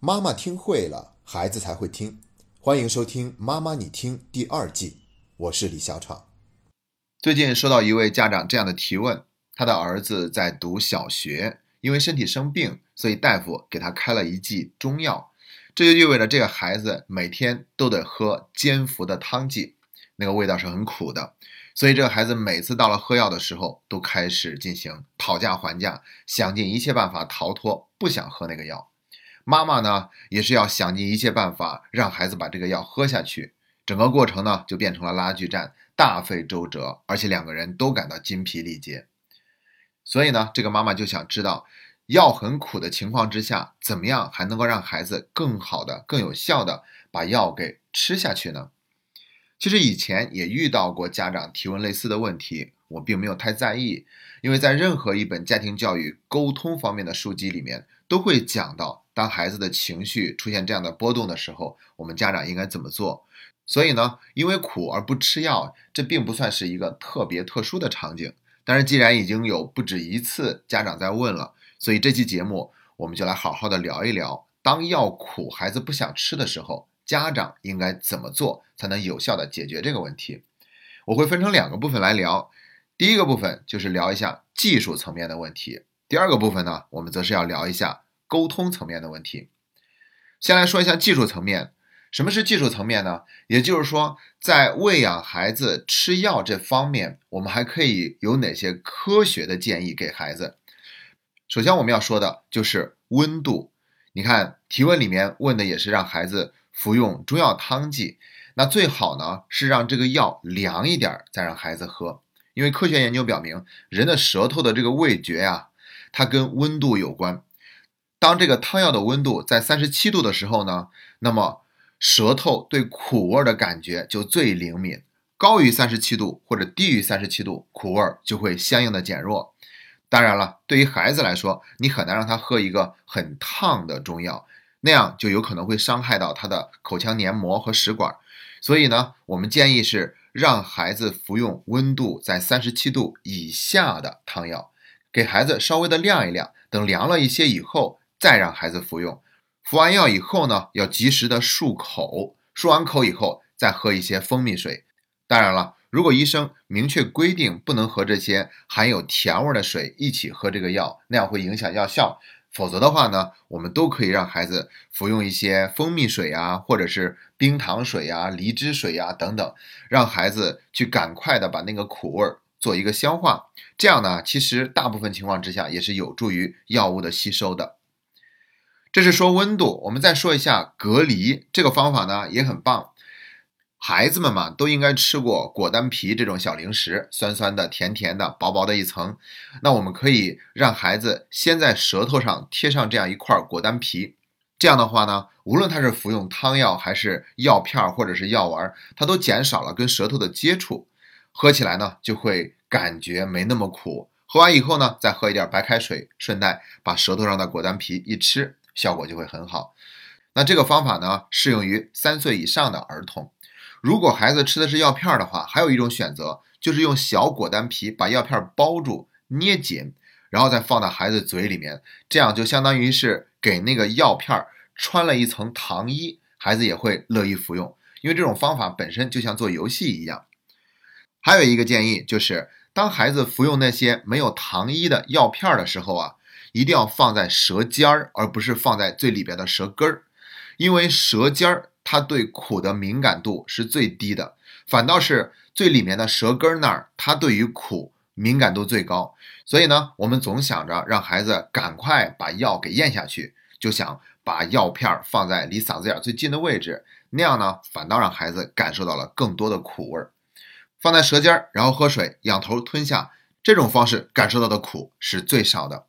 妈妈听会了，孩子才会听。欢迎收听《妈妈你听》第二季，我是李小闯。最近收到一位家长这样的提问：他的儿子在读小学，因为身体生病，所以大夫给他开了一剂中药，这就意味着这个孩子每天都得喝煎服的汤剂，那个味道是很苦的。所以这个孩子每次到了喝药的时候，都开始进行讨价还价，想尽一切办法逃脱，不想喝那个药。妈妈呢，也是要想尽一切办法让孩子把这个药喝下去，整个过程呢就变成了拉锯战，大费周折，而且两个人都感到筋疲力竭。所以呢，这个妈妈就想知道，药很苦的情况之下，怎么样还能够让孩子更好的、更有效的把药给吃下去呢？其实以前也遇到过家长提问类似的问题，我并没有太在意，因为在任何一本家庭教育沟通方面的书籍里面都会讲到。当孩子的情绪出现这样的波动的时候，我们家长应该怎么做？所以呢，因为苦而不吃药，这并不算是一个特别特殊的场景。但是既然已经有不止一次家长在问了，所以这期节目我们就来好好的聊一聊，当药苦孩子不想吃的时候，家长应该怎么做才能有效的解决这个问题？我会分成两个部分来聊，第一个部分就是聊一下技术层面的问题，第二个部分呢，我们则是要聊一下。沟通层面的问题，先来说一下技术层面。什么是技术层面呢？也就是说，在喂养孩子吃药这方面，我们还可以有哪些科学的建议给孩子？首先，我们要说的就是温度。你看，提问里面问的也是让孩子服用中药汤剂，那最好呢是让这个药凉一点再让孩子喝，因为科学研究表明，人的舌头的这个味觉呀，它跟温度有关。当这个汤药的温度在三十七度的时候呢，那么舌头对苦味的感觉就最灵敏。高于三十七度或者低于三十七度，苦味就会相应的减弱。当然了，对于孩子来说，你很难让他喝一个很烫的中药，那样就有可能会伤害到他的口腔黏膜和食管。所以呢，我们建议是让孩子服用温度在三十七度以下的汤药，给孩子稍微的晾一晾，等凉了一些以后。再让孩子服用，服完药以后呢，要及时的漱口，漱完口以后再喝一些蜂蜜水。当然了，如果医生明确规定不能和这些含有甜味的水一起喝这个药，那样会影响药效。否则的话呢，我们都可以让孩子服用一些蜂蜜水啊，或者是冰糖水呀、梨汁水呀等等，让孩子去赶快的把那个苦味做一个消化。这样呢，其实大部分情况之下也是有助于药物的吸收的。这是说温度，我们再说一下隔离这个方法呢，也很棒。孩子们嘛，都应该吃过果丹皮这种小零食，酸酸的、甜甜的、薄薄的一层。那我们可以让孩子先在舌头上贴上这样一块果丹皮，这样的话呢，无论他是服用汤药还是药片或者是药丸，他都减少了跟舌头的接触，喝起来呢就会感觉没那么苦。喝完以后呢，再喝一点白开水，顺带把舌头上的果丹皮一吃。效果就会很好。那这个方法呢，适用于三岁以上的儿童。如果孩子吃的是药片的话，还有一种选择，就是用小果丹皮把药片包住、捏紧，然后再放到孩子嘴里面，这样就相当于是给那个药片穿了一层糖衣，孩子也会乐意服用。因为这种方法本身就像做游戏一样。还有一个建议就是，当孩子服用那些没有糖衣的药片的时候啊。一定要放在舌尖儿，而不是放在最里边的舌根儿，因为舌尖儿它对苦的敏感度是最低的，反倒是最里面的舌根那儿，它对于苦敏感度最高。所以呢，我们总想着让孩子赶快把药给咽下去，就想把药片放在离嗓子眼最近的位置，那样呢，反倒让孩子感受到了更多的苦味儿。放在舌尖儿，然后喝水，仰头吞下，这种方式感受到的苦是最少的。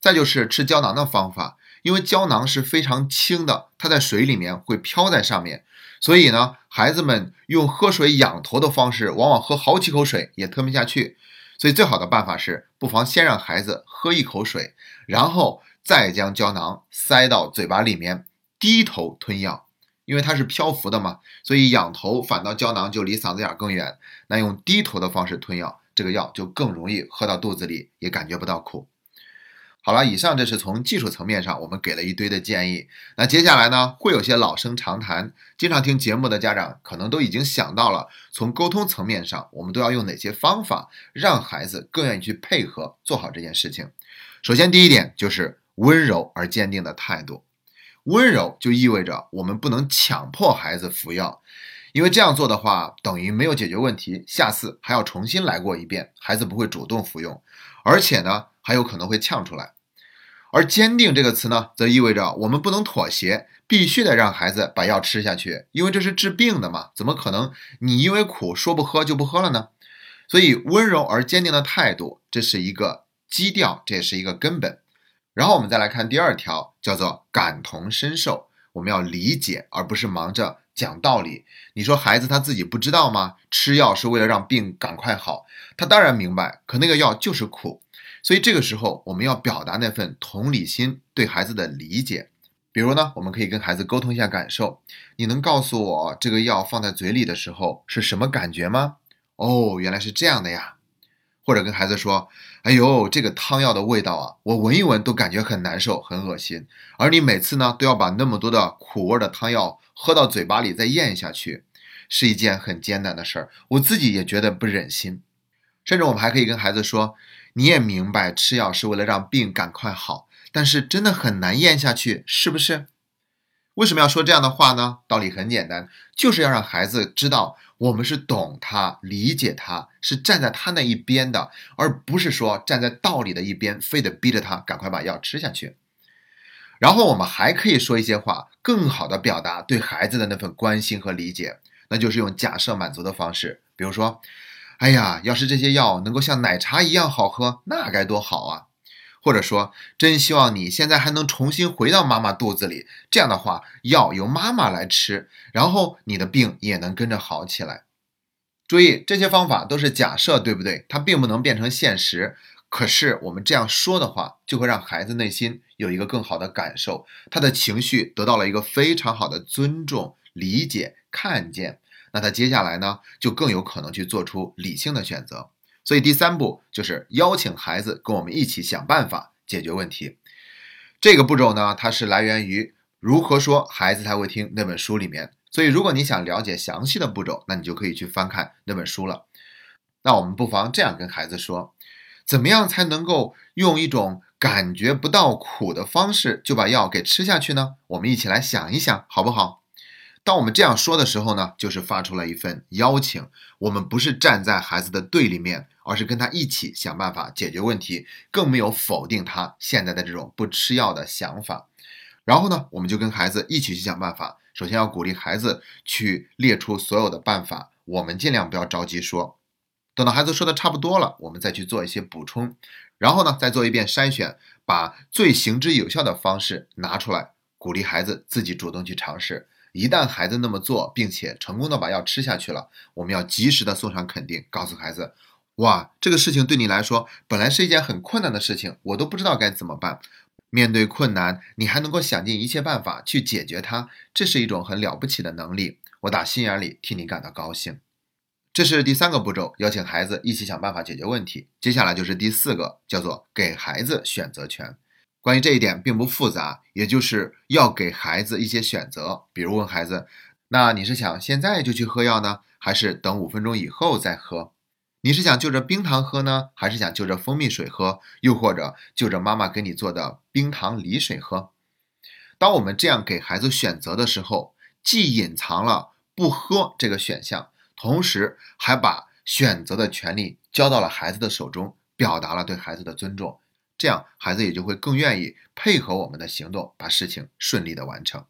再就是吃胶囊的方法，因为胶囊是非常轻的，它在水里面会飘在上面，所以呢，孩子们用喝水仰头的方式，往往喝好几口水也吞不下去。所以最好的办法是，不妨先让孩子喝一口水，然后再将胶囊塞到嘴巴里面，低头吞药，因为它是漂浮的嘛，所以仰头反倒胶囊就离嗓子眼更远。那用低头的方式吞药，这个药就更容易喝到肚子里，也感觉不到苦。好了，以上这是从技术层面上我们给了一堆的建议。那接下来呢，会有些老生常谈，经常听节目的家长可能都已经想到了，从沟通层面上，我们都要用哪些方法让孩子更愿意去配合做好这件事情。首先，第一点就是温柔而坚定的态度。温柔就意味着我们不能强迫孩子服药，因为这样做的话，等于没有解决问题，下次还要重新来过一遍，孩子不会主动服用，而且呢，还有可能会呛出来。而坚定这个词呢，则意味着我们不能妥协，必须得让孩子把药吃下去，因为这是治病的嘛，怎么可能你因为苦说不喝就不喝了呢？所以温柔而坚定的态度，这是一个基调，这也是一个根本。然后我们再来看第二条，叫做感同身受，我们要理解，而不是忙着讲道理。你说孩子他自己不知道吗？吃药是为了让病赶快好，他当然明白，可那个药就是苦。所以这个时候，我们要表达那份同理心，对孩子的理解。比如呢，我们可以跟孩子沟通一下感受。你能告诉我这个药放在嘴里的时候是什么感觉吗？哦，原来是这样的呀。或者跟孩子说：“哎呦，这个汤药的味道啊，我闻一闻都感觉很难受，很恶心。而你每次呢，都要把那么多的苦味的汤药喝到嘴巴里再咽下去，是一件很艰难的事儿。我自己也觉得不忍心。甚至我们还可以跟孩子说。”你也明白吃药是为了让病赶快好，但是真的很难咽下去，是不是？为什么要说这样的话呢？道理很简单，就是要让孩子知道我们是懂他、理解他，是站在他那一边的，而不是说站在道理的一边，非得逼着他赶快把药吃下去。然后我们还可以说一些话，更好的表达对孩子的那份关心和理解，那就是用假设满足的方式，比如说。哎呀，要是这些药能够像奶茶一样好喝，那该多好啊！或者说，真希望你现在还能重新回到妈妈肚子里，这样的话，药由妈妈来吃，然后你的病也能跟着好起来。注意，这些方法都是假设，对不对？它并不能变成现实。可是我们这样说的话，就会让孩子内心有一个更好的感受，他的情绪得到了一个非常好的尊重、理解、看见。那他接下来呢，就更有可能去做出理性的选择。所以第三步就是邀请孩子跟我们一起想办法解决问题。这个步骤呢，它是来源于《如何说孩子才会听》那本书里面。所以如果你想了解详细的步骤，那你就可以去翻看那本书了。那我们不妨这样跟孩子说：怎么样才能够用一种感觉不到苦的方式就把药给吃下去呢？我们一起来想一想，好不好？当我们这样说的时候呢，就是发出了一份邀请。我们不是站在孩子的对立面，而是跟他一起想办法解决问题，更没有否定他现在的这种不吃药的想法。然后呢，我们就跟孩子一起去想办法。首先要鼓励孩子去列出所有的办法，我们尽量不要着急说，等到孩子说的差不多了，我们再去做一些补充。然后呢，再做一遍筛选，把最行之有效的方式拿出来，鼓励孩子自己主动去尝试。一旦孩子那么做，并且成功的把药吃下去了，我们要及时的送上肯定，告诉孩子，哇，这个事情对你来说本来是一件很困难的事情，我都不知道该怎么办。面对困难，你还能够想尽一切办法去解决它，这是一种很了不起的能力。我打心眼里替你感到高兴。这是第三个步骤，邀请孩子一起想办法解决问题。接下来就是第四个，叫做给孩子选择权。关于这一点并不复杂，也就是要给孩子一些选择，比如问孩子：“那你是想现在就去喝药呢，还是等五分钟以后再喝？你是想就着冰糖喝呢，还是想就着蜂蜜水喝？又或者就着妈妈给你做的冰糖梨水喝？”当我们这样给孩子选择的时候，既隐藏了不喝这个选项，同时还把选择的权利交到了孩子的手中，表达了对孩子的尊重。这样，孩子也就会更愿意配合我们的行动，把事情顺利的完成。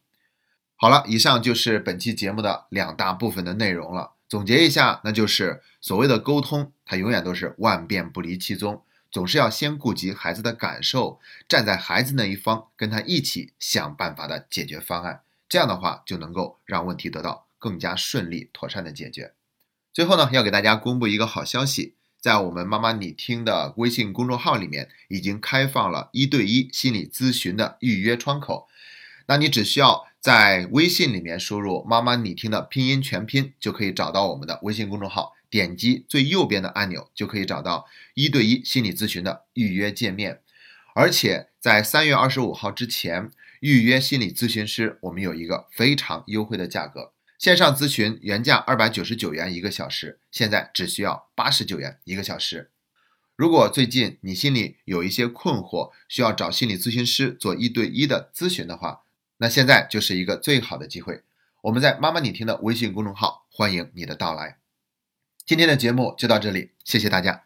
好了，以上就是本期节目的两大部分的内容了。总结一下，那就是所谓的沟通，它永远都是万变不离其宗，总是要先顾及孩子的感受，站在孩子那一方，跟他一起想办法的解决方案。这样的话，就能够让问题得到更加顺利妥善的解决。最后呢，要给大家公布一个好消息。在我们妈妈你听的微信公众号里面，已经开放了一对一心理咨询的预约窗口。那你只需要在微信里面输入“妈妈你听”的拼音全拼，就可以找到我们的微信公众号。点击最右边的按钮，就可以找到一对一心理咨询的预约界面。而且在三月二十五号之前预约心理咨询师，我们有一个非常优惠的价格。线上咨询原价二百九十九元一个小时，现在只需要八十九元一个小时。如果最近你心里有一些困惑，需要找心理咨询师做一对一的咨询的话，那现在就是一个最好的机会。我们在妈妈你听的微信公众号欢迎你的到来。今天的节目就到这里，谢谢大家。